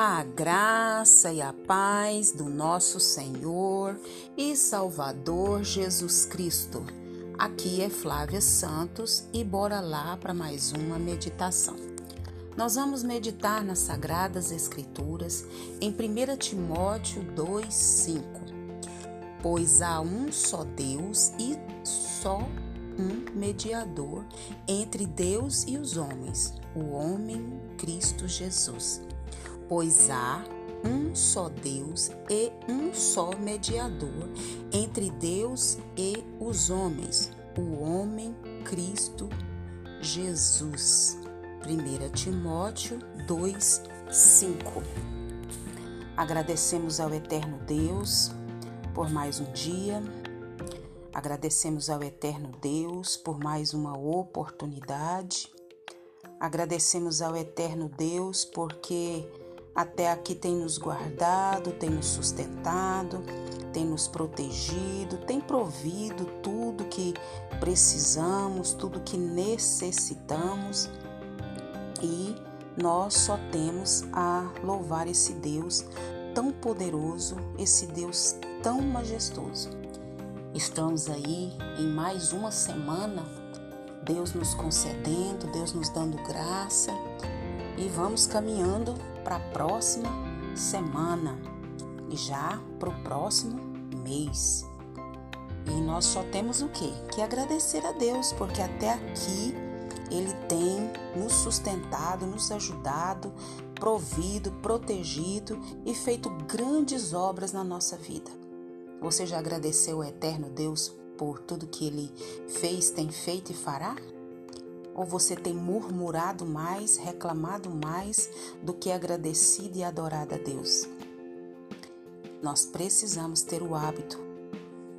A graça e a paz do nosso Senhor e Salvador Jesus Cristo. Aqui é Flávia Santos e bora lá para mais uma meditação. Nós vamos meditar nas Sagradas Escrituras em 1 Timóteo 2,5. Pois há um só Deus e só um mediador entre Deus e os homens, o homem Cristo Jesus pois há um só Deus e um só mediador entre Deus e os homens, o homem Cristo Jesus. 1 Timóteo 2, 5. Agradecemos ao Eterno Deus por mais um dia. Agradecemos ao Eterno Deus por mais uma oportunidade. Agradecemos ao Eterno Deus porque até aqui tem nos guardado, tem nos sustentado, tem nos protegido, tem provido tudo que precisamos, tudo que necessitamos. E nós só temos a louvar esse Deus tão poderoso, esse Deus tão majestoso. Estamos aí em mais uma semana, Deus nos concedendo, Deus nos dando graça e vamos caminhando para a próxima semana e já para o próximo mês. E nós só temos o que? Que agradecer a Deus, porque até aqui Ele tem nos sustentado, nos ajudado, provido, protegido e feito grandes obras na nossa vida. Você já agradeceu ao Eterno Deus por tudo que Ele fez, tem feito e fará? Ou você tem murmurado mais, reclamado mais do que agradecido e adorado a Deus? Nós precisamos ter o hábito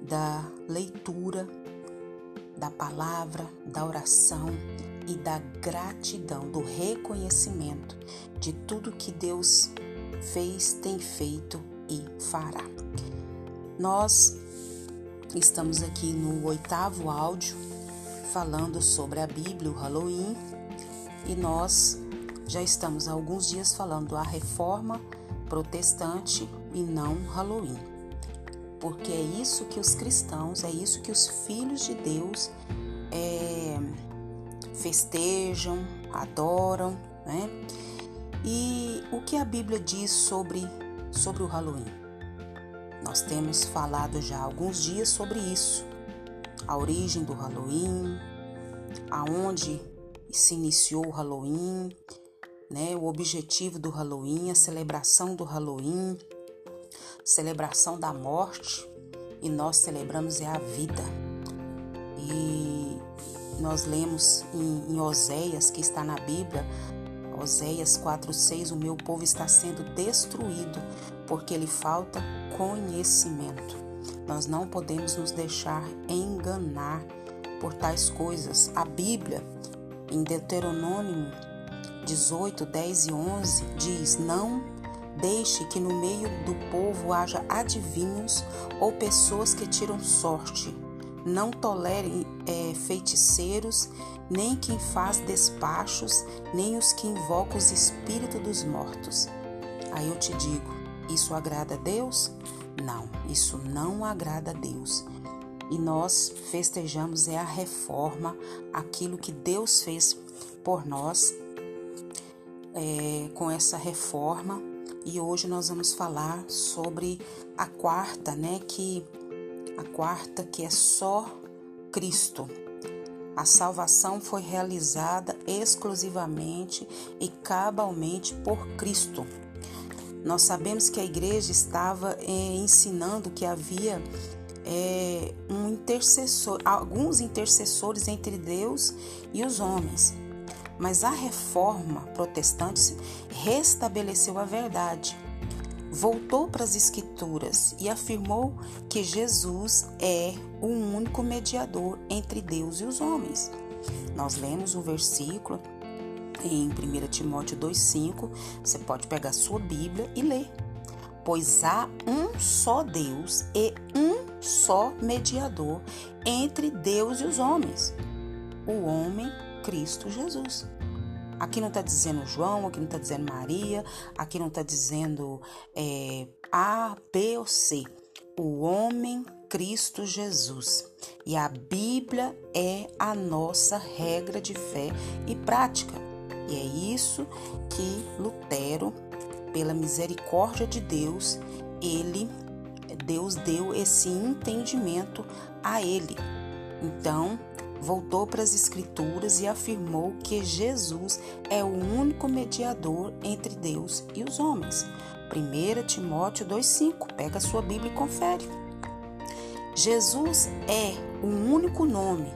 da leitura, da palavra, da oração e da gratidão, do reconhecimento de tudo que Deus fez, tem feito e fará. Nós estamos aqui no oitavo áudio falando sobre a Bíblia, o Halloween, e nós já estamos há alguns dias falando a reforma protestante e não Halloween. Porque é isso que os cristãos, é isso que os filhos de Deus é, festejam, adoram, né? E o que a Bíblia diz sobre, sobre o Halloween? Nós temos falado já há alguns dias sobre isso a origem do Halloween, aonde se iniciou o Halloween, né? O objetivo do Halloween, a celebração do Halloween, celebração da morte e nós celebramos é a vida. E nós lemos em, em Oséias, que está na Bíblia, Oséias 4,6: O meu povo está sendo destruído porque lhe falta conhecimento. Nós não podemos nos deixar enganar por tais coisas. A Bíblia, em Deuteronômio 18, 10 e 11, diz: Não deixe que no meio do povo haja adivinhos ou pessoas que tiram sorte. Não tolere é, feiticeiros, nem quem faz despachos, nem os que invocam os espíritos dos mortos. Aí eu te digo: isso agrada a Deus? Não, isso não agrada a Deus. E nós festejamos é a reforma, aquilo que Deus fez por nós é, com essa reforma. E hoje nós vamos falar sobre a quarta, né? Que a quarta que é só Cristo. A salvação foi realizada exclusivamente e cabalmente por Cristo. Nós sabemos que a igreja estava é, ensinando que havia é, um intercessor, alguns intercessores entre Deus e os homens. Mas a reforma protestante restabeleceu a verdade, voltou para as Escrituras e afirmou que Jesus é o único mediador entre Deus e os homens. Nós lemos o versículo em 1 Timóteo 2,5, você pode pegar sua Bíblia e ler. Pois há um só Deus e um só mediador entre Deus e os homens, o homem Cristo Jesus. Aqui não está dizendo João, aqui não está dizendo Maria, aqui não está dizendo é, A, B ou C. O homem Cristo Jesus. E a Bíblia é a nossa regra de fé e prática. E é isso que Lutero, pela misericórdia de Deus, ele Deus deu esse entendimento a ele. Então, voltou para as Escrituras e afirmou que Jesus é o único mediador entre Deus e os homens. 1 Timóteo 2,5. Pega sua Bíblia e confere. Jesus é o único nome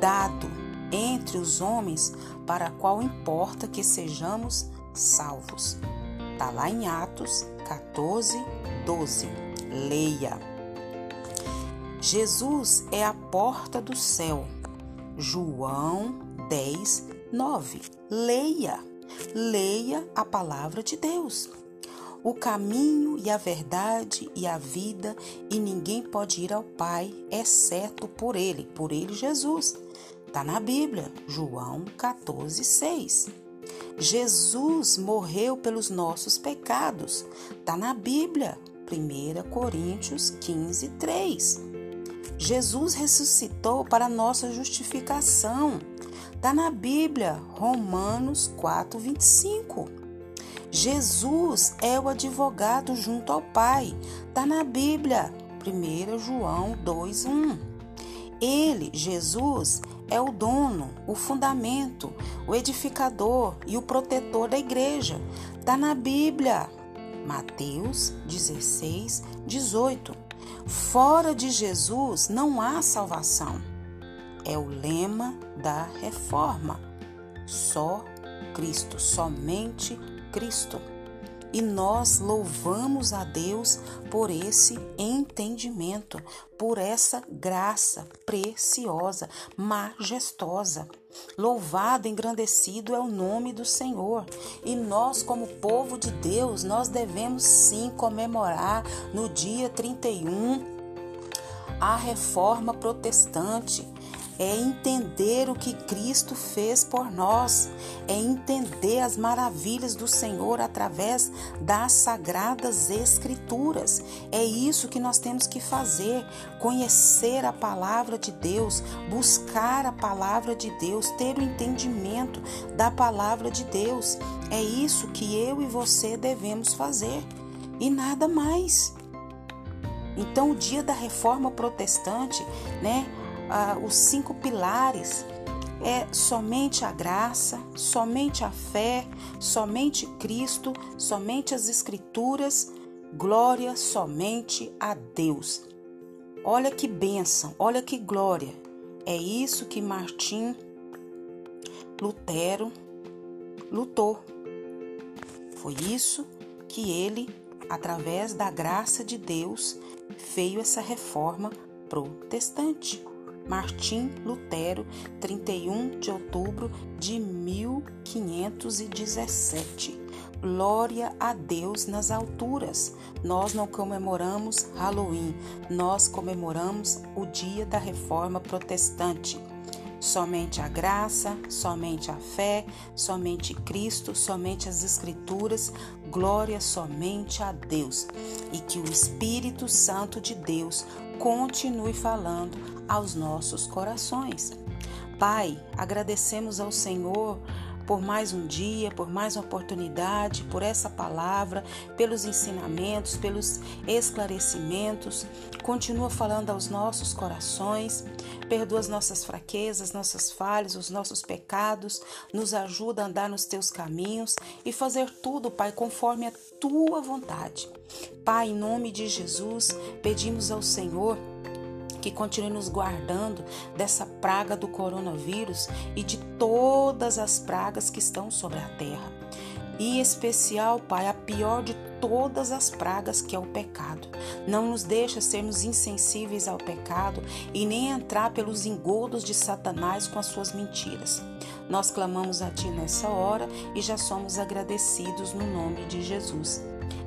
dado entre os homens para qual importa que sejamos salvos. Está lá em Atos 14, 12. Leia. Jesus é a porta do céu. João 10, 9. Leia. Leia a palavra de Deus. O caminho e a verdade e a vida, e ninguém pode ir ao Pai exceto por Ele, por Ele Jesus. Está na Bíblia, João 14, 6. Jesus morreu pelos nossos pecados. Está na Bíblia, 1 Coríntios 15, 3. Jesus ressuscitou para nossa justificação. Está na Bíblia, Romanos 4, 25. Jesus é o advogado junto ao Pai. Está na Bíblia, 1 João 2, 1. Ele, Jesus, é o dono, o fundamento, o edificador e o protetor da igreja. Está na Bíblia, Mateus 16, 18. Fora de Jesus não há salvação. É o lema da reforma. Só Cristo, somente Cristo. E nós louvamos a Deus por esse entendimento, por essa graça preciosa, majestosa. Louvado, engrandecido é o nome do Senhor. E nós, como povo de Deus, nós devemos sim comemorar no dia 31 a reforma protestante é entender o que Cristo fez por nós, é entender as maravilhas do Senhor através das sagradas Escrituras. É isso que nós temos que fazer: conhecer a palavra de Deus, buscar a palavra de Deus, ter o entendimento da palavra de Deus. É isso que eu e você devemos fazer e nada mais. Então, o dia da reforma protestante, né? Ah, os cinco pilares é somente a graça, somente a fé, somente Cristo, somente as Escrituras, glória somente a Deus. Olha que bênção, olha que glória. É isso que Martim Lutero lutou. Foi isso que ele, através da graça de Deus, fez essa reforma protestante. Martim Lutero, 31 de outubro de 1517. Glória a Deus nas alturas. Nós não comemoramos Halloween, nós comemoramos o dia da reforma protestante. Somente a graça, somente a fé, somente Cristo, somente as Escrituras, glória somente a Deus. E que o Espírito Santo de Deus continue falando aos nossos corações. Pai, agradecemos ao Senhor por mais um dia, por mais uma oportunidade, por essa palavra, pelos ensinamentos, pelos esclarecimentos. Continua falando aos nossos corações, perdoa as nossas fraquezas, nossas falhas, os nossos pecados, nos ajuda a andar nos teus caminhos e fazer tudo, Pai, conforme a tua vontade. Pai, em nome de Jesus, pedimos ao Senhor que continue nos guardando dessa praga do coronavírus e de todas as pragas que estão sobre a terra. E especial, Pai, a pior de todas as pragas que é o pecado. Não nos deixa sermos insensíveis ao pecado e nem entrar pelos engodos de Satanás com as suas mentiras. Nós clamamos a Ti nessa hora e já somos agradecidos no nome de Jesus.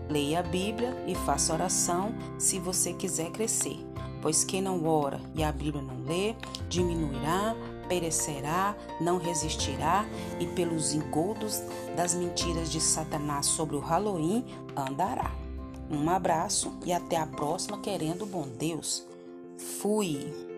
Leia a Bíblia e faça oração se você quiser crescer pois quem não ora e a Bíblia não lê, diminuirá, perecerá, não resistirá e pelos engodos das mentiras de Satanás sobre o Halloween andará. Um abraço e até a próxima, querendo bom Deus. Fui!